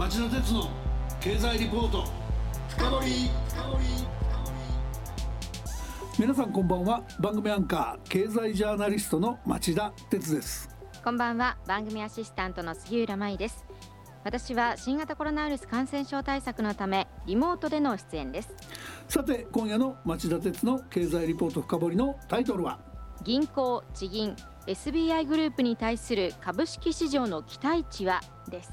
町田鉄の経済リポート。深掘皆さんこんばんは。番組アンカー経済ジャーナリストの町田鉄です。こんばんは。番組アシスタントの杉浦舞です。私は新型コロナウイルス感染症対策のためリモートでの出演です。さて今夜の町田鉄の経済リポート深掘りのタイトルは？銀行地銀 SBI グループに対する株式市場の期待値は？です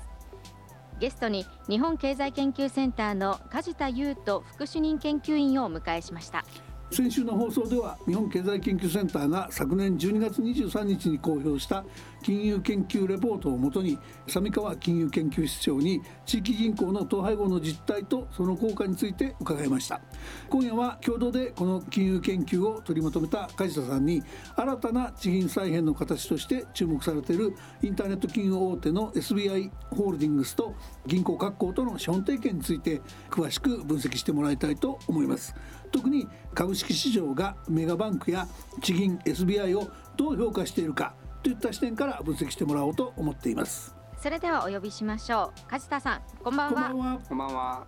ゲストに日本経済研究センターの梶田優斗副主任研究員をお迎えしました。先週の放送では日本経済研究センターが昨年12月23日に公表した金融研究レポートをもとに三川金融研究室長に地域銀行の統廃合の実態とその効果について伺いました。今夜は共同でこの金融研究を取りまとめた梶田さんに新たな地銀再編の形として注目されているインターネット金融大手の SBI ホールディングスと銀行各行との資本提携について詳しく分析してもらいたいと思います。特に株式市場がメガバンクや地銀 SBI をどう評価しているかといった視点から分析してもらおうと思っています。それではお呼びしましょう。梶田さんこんばんは。こんばんは。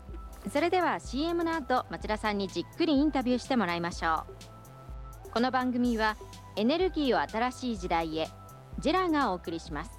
それでは CM の後町田さんにじっくりインタビューしてもらいましょう。この番組はエネルギーを新しい時代へジェラがお送りします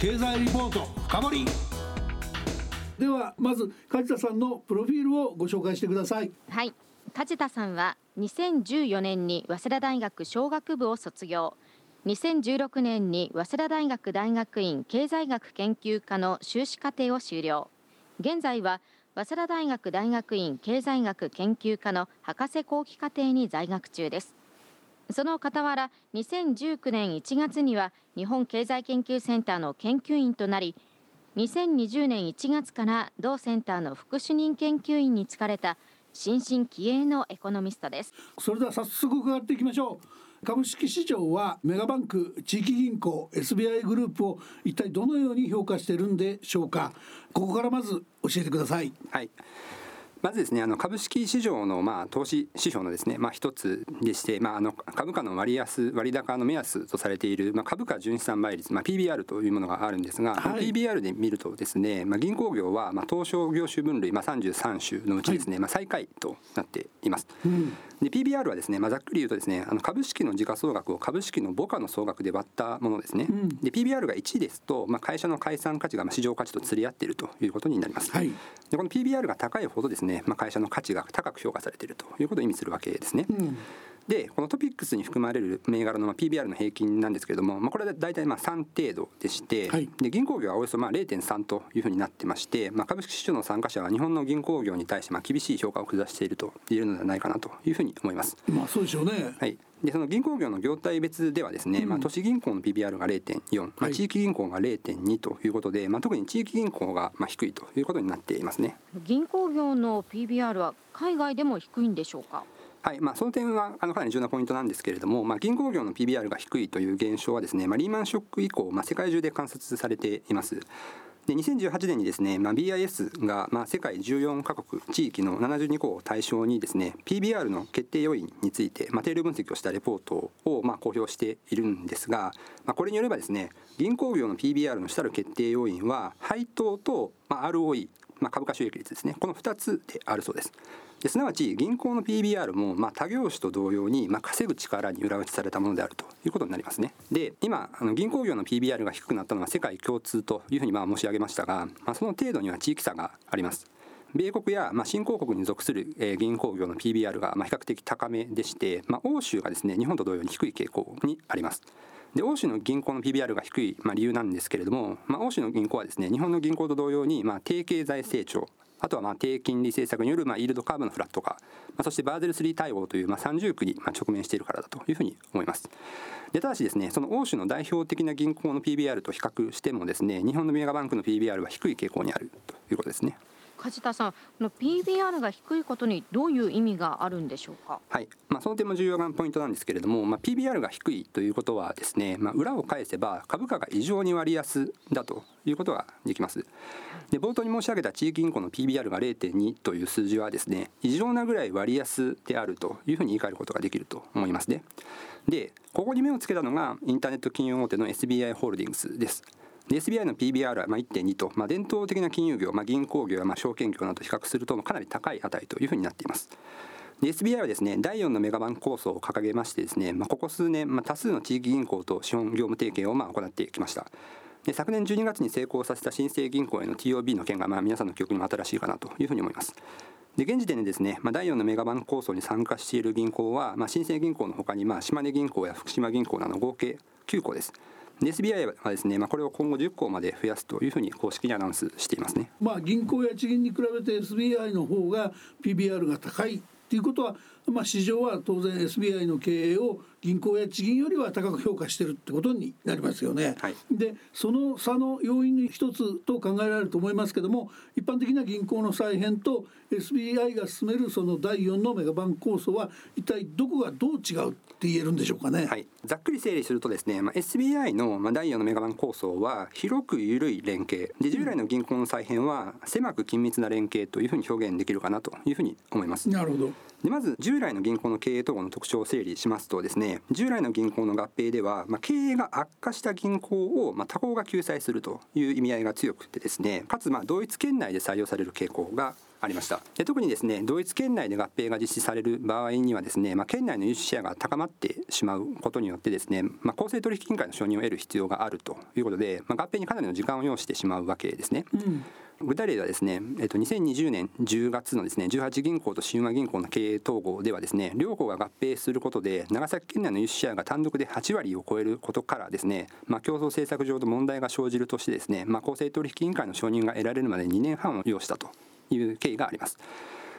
経済リポート深掘り。ではまず梶田さんのプロフィールをご紹介してください。はい。梶田さんは2014年に早稲田大学商学部を卒業。2016年に早稲田大学大学院経済学研究科の修士課程を修了。現在は早稲田大学大学院経済学研究科の博士後期課程に在学中ですその傍ら2019年1月には日本経済研究センターの研究員となり2020年1月から同センターの副主任研究員に就かれた新進気鋭のエコノミストです。それでは早速伺っていきましょう。株式市場はメガバンク地域銀行 SBI グループを一体どのように評価しているんでしょうか。ここからまず教えてください。はいまずですねあの株式市場のまあ投資指標のですねまあ一つでしてまああの株価の割安割高の目安とされているまあ株価純資産倍率まあ PBR というものがあるんですが、はい、PBR で見るとですねまあ銀行業はまあ東証業種分類まあ33種のうちですね、はい、まあ最下位となっています。うん。で PBR はですね、まあ、ざっくり言うとですねあの株式の時価総額を株式の母価の総額で割ったものですね、うん、で PBR が1ですと、まあ、会社の解散価値がまあ市場価値と釣り合っているということになります、はい、でこの PBR が高いほどですね、まあ、会社の価値が高く評価されているということを意味するわけですね、うん。でこのトピックスに含まれる銘柄の PBR の平均なんですけれども、まあ、これは大体まあ3程度でして、はい、で銀行業はおよそまあ0.3というふうになってまして、まあ、株式市場の参加者は日本の銀行業に対してまあ厳しい評価を下していると言えるのではないかなというふうに思います。まあそうでしょうね、はい。でその銀行業の業態別ではですね、うん、まあ、都市銀行の PBR が0.4、まあ、地域銀行が0.2ということで、はい、まあ、特に地域銀行がまあ低いということになっていますね。銀行業の PBR は海外でも低いんでしょうか？はいまあ、その点はあのかなり重要なポイントなんですけれども、まあ、銀行業の PBR が低いという現象はですね、まあ、リーマンショック以降、まあ、世界中で観察されています。で2018年にですね、まあ、BIS が、まあ、世界14カ国地域の72校を対象にですね PBR の決定要因について、まあ、定量分析をしたレポートを、まあ、公表しているんですが、まあ、これによればですね銀行業の PBR の主たる決定要因は配当と、まあ、ROE まあ、株価収益率ですねこの2つであるそうです。すなわち銀行の PBR もまあ他業種と同様にまあ稼ぐ力に裏打ちされたものであるということになりますね。で今あの銀行業の PBR が低くなったのは世界共通というふうにまあ申し上げましたが、まあ、その程度には地域差があります。米国や、まあ、新興国に属する、銀行業の PBR が、まあ、比較的高めでして、まあ、欧州がですね日本と同様に低い傾向にあります。で欧州の銀行の PBR が低い、まあ、理由なんですけれども、まあ、欧州の銀行はですね日本の銀行と同様に、まあ、低経済成長あとはまあ低金利政策によるまあイールドカーブのフラット化、まあ、そしてバーゼル3対応というまあ三重苦にまあ直面しているからだというふうに思います。でただしですねその欧州の代表的な銀行の PBR と比較してもですね日本のメガバンクの PBR は低い傾向にあるということですね。梶田さん、この PBR が低いことにどういう意味があるんでしょうか？はい、まあその点も重要なポイントなんですけれども、まあ PBR が低いということはですね、まあ裏を返せば株価が異常に割安だということができます。で冒頭に申し上げた地域銀行の PBR が0.2という数字はですね、異常なぐらい割安であるというふうに言い換えることができると思いますね。で、ここに目をつけたのがインターネット金融大手の SBI ホールディングスです。SBI の PBR はま1.2と、まあ、伝統的な金融業、まあ、銀行業やま証券業などと比較するとかなり高い値というふうになっています。SBI はですね第4のメガバンク構想を掲げましてですね、まあ、ここ数年、まあ、多数の地域銀行と資本業務提携をまあ行ってきました。で昨年12月に成功させた新生銀行への TOB の件がまあ皆さんの記憶にも新しいかなというふうに思います。で現時点でですね、まあ、第4のメガバンク構想に参加している銀行は、まあ、新生銀行のほかに、まあ、島根銀行や福島銀行など合計9個です。SBI はですね、まあ、これを今後10項まで増やすというふうに公式にアナウンスしていますね。まあ、銀行や地銀に比べて SBI の方が PBR が高いっていうことは、まあ、市場は当然 SBI の経営を銀行や地銀よりは高く評価してるってことになりますよね。はい、でその差の要因の一つと考えられると思いますけども一般的な銀行の再編と SBI が進めるその第4のメガバンク構想は一体どこがどう違うって言えるんでしょうかね。はい、ざっくり整理するとですね、まあ、SBI のまあ第4のメガバンク構想は広く緩い連携で従来の銀行の再編は狭く緊密な連携というふうに表現できるかなというふうに思います。なるほどでまず従来の銀行の経営統合の特徴を整理しますとですね従来の銀行の合併では、まあ、経営が悪化した銀行を、まあ、他行が救済するという意味合いが強くてですねかつまあ同一県内で採用される傾向がありましたで特にですね同一県内で合併が実施される場合にはですね、まあ、県内の融資シェアが高まってしまうことによってですね、まあ、公正取引委員会の承認を得る必要があるということで、まあ、合併にかなりの時間を要してしまうわけですね。うん具体例ではですね、えっと、2020年10月のですね18銀行と新和銀行の経営統合ではですね両行が合併することで長崎県内の輸出シェアが単独で8割を超えることからですね、まあ、競争政策上の問題が生じるとしてですね、まあ、公正取引委員会の承認が得られるまで2年半を要したという経緯があります。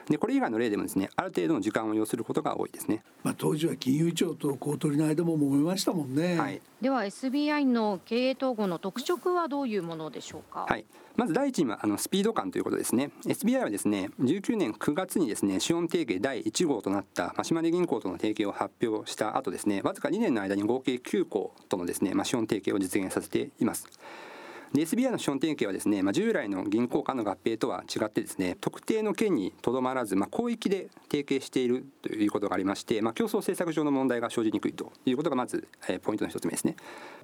でこれ以外の例でもですねある程度の時間を要することが多いですね。まあ当時は金融庁と公取りの間も揉めましたもんね。はい。では SBI の経営統合の特色はどういうものでしょうか？はい。まず第一はあのスピード感ということですね SBI はですね19年9月にですね資本提携第1号となった島根銀行との提携を発表した後ですねわずか2年の間に合計9行とのですね、まあ、資本提携を実現させていますで SBI の資本提携はですね、まあ、従来の銀行間の合併とは違ってですね特定の県にとどまらず、まあ、広域で提携しているということがありまして、まあ、競争政策上の問題が生じにくいということがまず、えー、ポイントの一つ目ですね。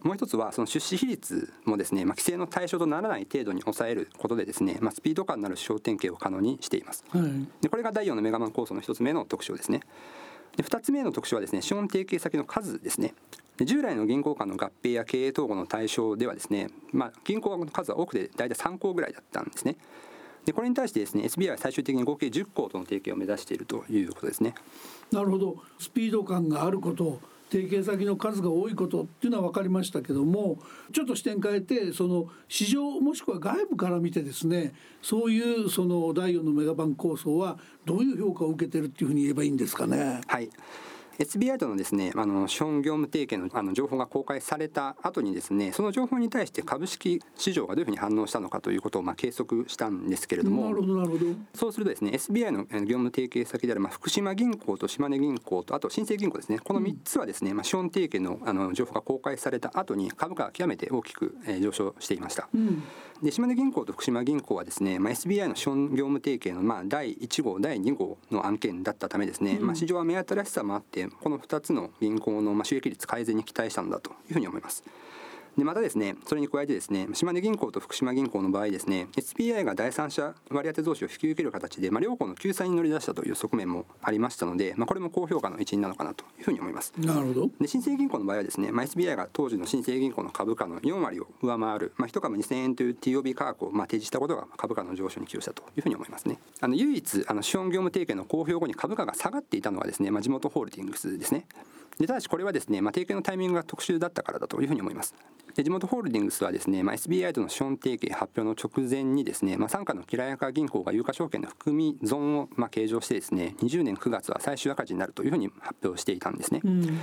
もう一つはその出資比率もですね、まあ、規制の対象とならない程度に抑えることでですね、まあ、スピード感のある資本提携を可能にしています、はい、でこれが第4のメガマン構想の一つ目の特徴ですねで2つ目の特徴はですね資本提携先の数ですね従来の銀行間の合併や経営統合の対象ではですね、まあ、銀行の数は多くて大体3行ぐらいだったんですね。でこれに対してですね SBI は最終的に合計10校との提携を目指しているということですね。なるほどスピード感があること提携先の数が多いことっていうのは分かりましたけどもちょっと視点変えてその市場もしくは外部から見てですねそういうその第4のメガバン構想はどういう評価を受けてるっていうふうに言えばいいんですかね？はい SBI とのですねあの資本業務提携のあの情報が公開された後にですねその情報に対して株式市場がどういうふうに反応したのかということをまあ計測したんですけれどもなるほどなるほどそうするとですね SBI の業務提携先であるまあ福島銀行と島根銀行とあと新生銀行ですねこの3つはですね、まあ、資本提携のあの情報が公開された後に株価は極めて大きく上昇していました。うんで島根銀行と福島銀行はですね、まあ、SBI の資本業務提携のまあ第1号第2号の案件だったためですね、うん、まあ、市場は目新しさもあってこの2つの銀行のまあ収益率改善に期待したんだというふうに思います。でまたですねそれに加えてですね島根銀行と福島銀行の場合ですね SBI が第三者割当増資を引き受ける形で、まあ、両行の救済に乗り出したという側面もありましたので、まあ、これも高評価の一因なのかなというふうに思います。なるほど。で新生銀行の場合はですね、まあ、SBI が当時の新生銀行の株価の4割を上回る、まあ、1株2000円という TOB 価格をまあ提示したことが株価の上昇に寄与したというふうに思いますね。あの唯一あの資本業務提携の公表後に株価が下がっていたのはですね、まあ、地元ホールディングスですねでただしこれはですね、まあ、提携のタイミングが特殊だったからだというふうに思います。で地元ホールディングスはですね、まあ、SBI との資本提携発表の直前にですね、まあ、傘下のキラヤカ銀行が有価証券の含み損をまあ計上してですね20年9月は最終赤字になるというふうに発表していたんですね、うん、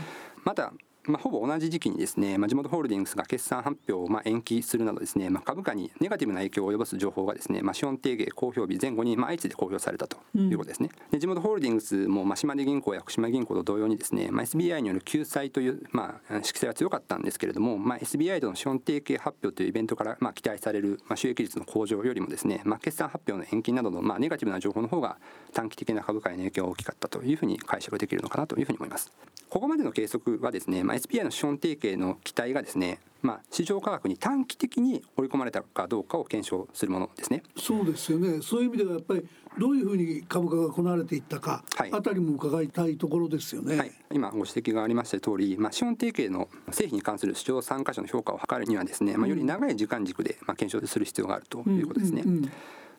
またまあ、ほぼ同じ時期にですね、まあ、地元ホールディングスが決算発表をまあ延期するなどですね、まあ、株価にネガティブな影響を及ぼす情報がですね、まあ、資本提携公表日前後にまあ相次いで公表されたということですね。うん、で地元ホールディングスもまあ島根銀行や福島銀行と同様にですね、まあ、SBI による救済というまあ色彩は強かったんですけれども、まあ、SBI との資本提携発表というイベントからまあ期待されるまあ収益率の向上よりもですね、まあ、決算発表の延期などのまあネガティブな情報の方が短期的な株価への影響が大きかったというふうに解釈できるのかなというふうに思います。ここまでの計測はですね、まあ、SBI の資本提携の期待がですねまあ、市場価格に短期的に織り込まれたかどうかを検証するものですね。そうですよね。そういう意味ではやっぱりどういうふうに株価が行われていったか、はい、あたりも伺いたいところですよね。はい、今ご指摘がありました通り、まあ、資本提携の製品に関する市場参加者の評価を図るにはですね、まあ、より長い時間軸でまあ検証する必要があるということですね。うんうんうん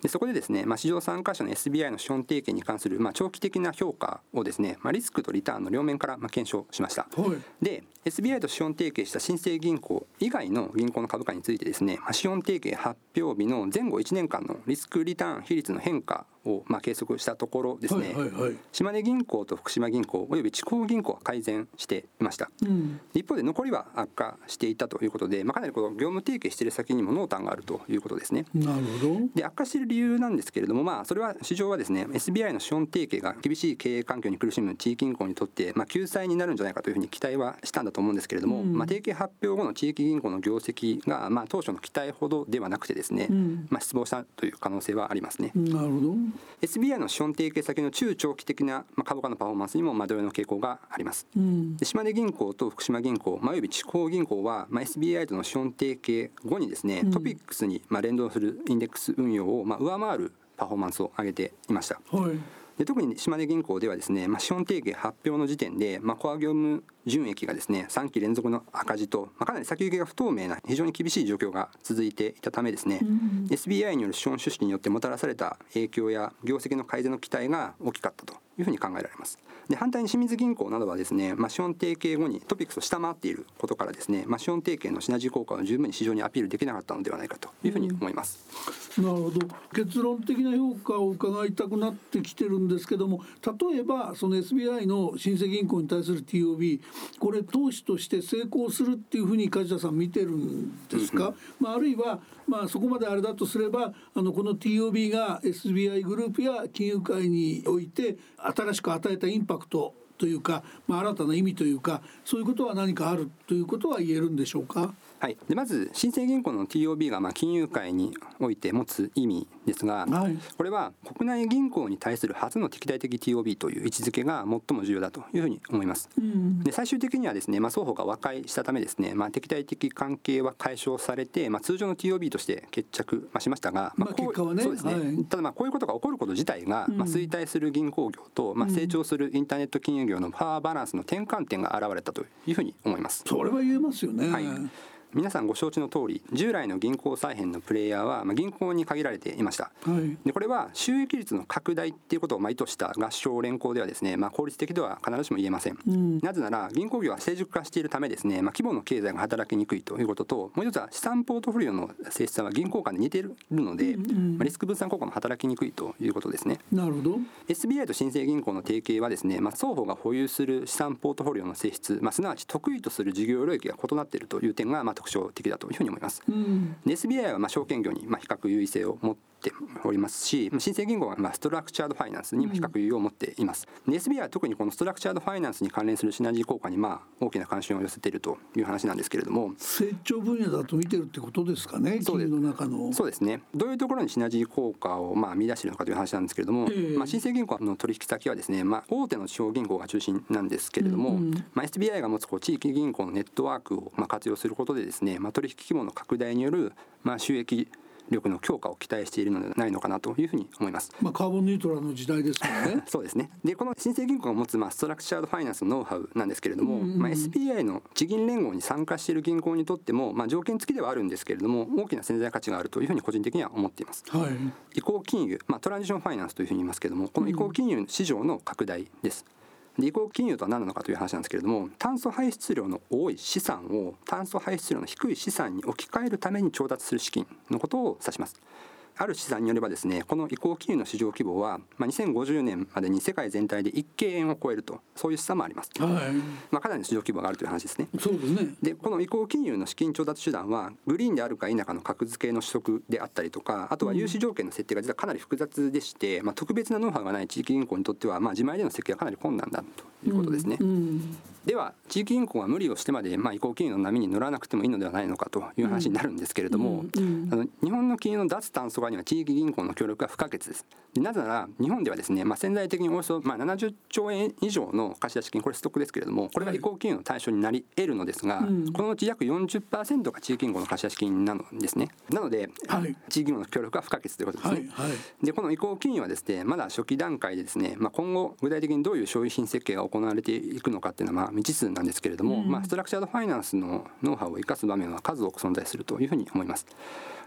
でそこでですね、まあ、市場参加者の SBI の資本提携に関する、まあ、長期的な評価をですね、まあ、リスクとリターンの両面からまあ検証しました。はい、で SBI と資本提携した新生銀行以外の銀行の株価についてですね、まあ、資本提携発表日の前後1年間のリスクリターン比率の変化をまあ計測したところですね、はいはいはい、島根銀行と福島銀行および地方銀行は改善していました、うん、一方で残りは悪化していたということで、まあ、かなりこの業務提携している先にも濃淡があるということですね。なるほど。で悪化している理由なんですけれどもまあそれは市場はですね SBI の資本提携が厳しい経営環境に苦しむ地域銀行にとってまあ救済になるんじゃないかというふうに期待はしたんだと思うんですけれども、うん、まあ提携発表後の地域銀行の業績がまあ当初の期待ほどではなくてですね、うん、まあ失望したという可能性はありますね。なるほど。SBI の資本提携先の中長期的な株価のパフォーマンスにも同様の傾向があります、うん、島根銀行と福島銀行および地方銀行は、まあ、SBI との資本提携後にですね、うん、トピックスにまあ連動するインデックス運用をまあ上回るパフォーマンスを上げていました、はいで特に島根銀行ではですね、まあ、資本提携発表の時点で、まあ、コア業務純益がですね3期連続の赤字と、まあ、かなり先行きが不透明な非常に厳しい状況が続いていたためですね、うん、SBI による資本出資によってもたらされた影響や業績の改善の期待が大きかったというふうに考えられます。で反対に清水銀行などはですね、まあ、資本提携後にトピックスを下回っていることからですね、まあ、資本提携のシナジー効果を十分に市場にアピールできなかったのではないかというふうに思います。うん、なるほど結論的な評価を伺いたくなってきてるんですけども例えばその SBI の新生銀行に対する TOB これ投資として成功するっていうふうに梶田さん見てるんですか、うん、まあ、あるいはまあ、そこまであれだとすればあのこの TOB が SBI グループや金融界において新しく与えたインパクトというか、まあ、新たな意味というかそういうことは何かあるということは言えるんでしょうか？はい、でまず新生銀行の TOB がまあ金融界において持つ意味ですが、はい、これは国内銀行に対する初の敵対的 TOB という位置づけが最も重要だというふうに思います。うん、で最終的にはですね、まあ、双方が和解したためですね、まあ、敵対的関係は解消されて、まあ、通常の TOB として決着しましたが、まあ、結果はね、そうですね、はい、ただまあこういうことが起こること自体が、まあ、衰退する銀行業と、まあ、成長するインターネット金融業のパワーバランスの転換点が現れたというふうに思います。それは言えますよね、はい皆さんご承知の通り従来の銀行再編のプレイヤーは、まあ、銀行に限られていました、はい、でこれは収益率の拡大っていうことをまあ意図した合唱連行ではですね、まあ、効率的では必ずしも言えません、うん、なぜなら銀行業は成熟化しているためですね、まあ、規模の経済が働きにくいということともう一つは資産ポートフォリオの性質は銀行間で似ているので、うんうん、まあ、リスク分散効果も働きにくいということですね。なるほど。SBI と新生銀行の提携はですね、まあ、双方が保有する資産ポートフォリオの性質、まあ、すなわち得意とする事業領域が異なっているという点がまあ特徴的だというふうに思います。うん、SBI はまあ証券業にまあ比較優位性を持っておりますし新生銀行はまあストラクチャードファイナンスに比較優位を持っています、うん、SBI は特にこのストラクチャードファイナンスに関連するシナジー効果にまあ大きな関心を寄せているという話なんですけれども。成長分野だと見てるってことですかね金融の中の。そうですね。どういうところにシナジー効果をまあ見出しているのかという話なんですけれども、えー、まあ、新生銀行の取引先はですね、まあ、大手の地方銀行が中心なんですけれども、うんうん、まあ、SBI が持つこう地域銀行のネットワークをまあ活用することでですね、まあ、取引規模の拡大によるまあ収益力の強化を期待しているのではないのかなというふうに思います。まあカーボンニュートラルの時代ですもんね。そうですね。でこの新生銀行が持つまあストラクチャードファイナンスのノウハウなんですけれども、うんうん、まあ SBI の地銀連合に参加している銀行にとってもまあ条件付きではあるんですけれども大きな潜在価値があるというふうに個人的には思っています。はい、移行金融まあトランジションファイナンスというふうに言いますけれどもこの移行金融市場の拡大です。で移行金融とは何なのかという話なんですけれども炭素排出量の多い資産を炭素排出量の低い資産に置き換えるために調達する資金のことを指します。ある試算によればですねこの移行金融の市場規模は、まあ、2050年までに世界全体で1京円を超えるとそういう試算もあります、はい。まあ、かなりの市場規模があるという話ですね。そうですね。でこの移行金融の資金調達手段はグリーンであるか否かの格付けの取得であったりとかあとは融資条件の設定が実はかなり複雑でして、まあ、特別なノウハウがない地域銀行にとっては、まあ、自前での設計はかなり困難だということですね、うん。うんでは地域銀行が無理をしてまで、まあ、移行金融の波に乗らなくてもいいのではないのかという話になるんですけれども、あの日本の金融の脱炭素化には地域銀行の協力が不可欠です。でなぜなら日本ではですね、まあ、潜在的におよそ、まあ、70兆円以上の貸出金これストックですけれどもこれが移行金融の対象になり得るのですが、はい、このうち約40%が地域銀行の貸出金なのですね。なので、はい、地域銀行の協力が不可欠ということですね。はい、でこの移行金融はですねまだ初期段階でですね、まあ、今後具体的にどういう商品設計が行われていくのかっていうのはまあ未知数なんですけれどれども、うん、まあ、ストラクチャードファイナンスのノウハウを生かす場面は数多く存在するというふうに思います。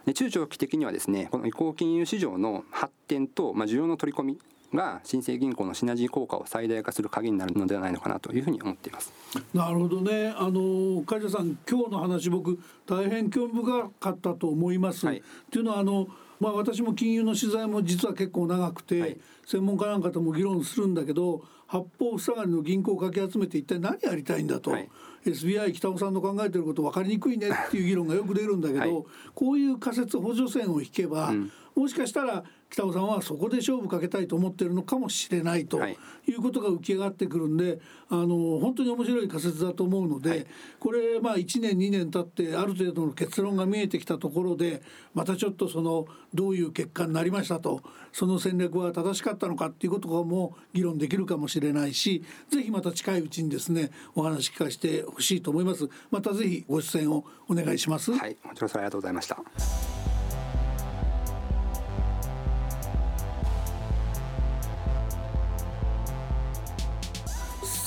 で中長期的にはですねこの移行金融市場の発展と、まあ、需要の取り込みが新生銀行のシナジー効果を最大化する鍵になるのではないのかなというふうに思っています。なるほどね。あの梶田さん今日の話僕大変興味深かったと思います。はい、というのはあのまあ私も金融の取材も実は結構長くて、はい、専門家なんかとも議論するんだけど八方塞がりの銀行をかき集めて一体何やりたいんだと、はい、SBI 北尾さんの考えてること分かりにくいねっていう議論がよく出るんだけど、はい、こういう仮説補助線を引けば、うん、もしかしたら北尾さんはそこで勝負かけたいと思ってるのかもしれないとい。うことが浮き上がってくるんであの本当に面白い仮説だと思うので、はい、これまあ1年2年経ってある程度の結論が見えてきたところでまたちょっとそのどういう結果になりましたとその戦略は正しかったのかっていうことも議論できるかもしれないしぜひまた近いうちにですねお話聞かせてほしいと思います。またぜひご出演をお願いします。はい。こちらありがとうございました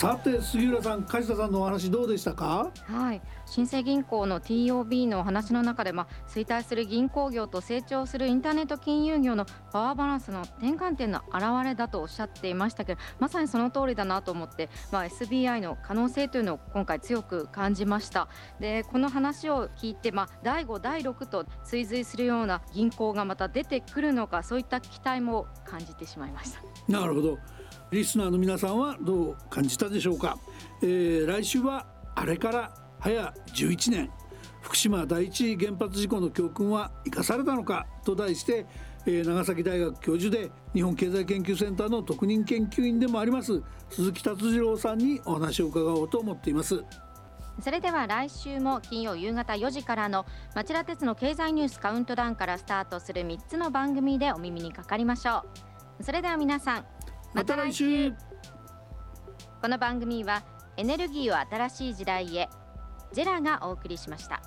さて杉浦さん梶田さんのお話どうでしたか？はい。新生銀行の TOB のお話の中で、まあ、衰退する銀行業と成長するインターネット金融業のパワーバランスの転換点の表れだとおっしゃっていましたけどまさにその通りだなと思って、まあ、SBI の可能性というのを今回強く感じました。でこの話を聞いて、まあ、第5第6と追随するような銀行がまた出てくるのかそういった期待も感じてしまいました。なるほどリスナーの皆さんはどう感じたでしょうか、えー、来週はあれから早11年。福島第一原発事故の教訓は生かされたのか？と題して、えー、長崎大学教授で日本経済研究センターの特任研究員でもあります鈴木達次郎さんにお話を伺おうと思っています。それでは来週も金曜夕方4時からの町田鉄の経済ニュースカウントダウンからスタートする3つの番組でお耳にかかりましょう。それでは皆さんまた来週。この番組はエネルギーを新しい時代へ。ジェラがお送りしました。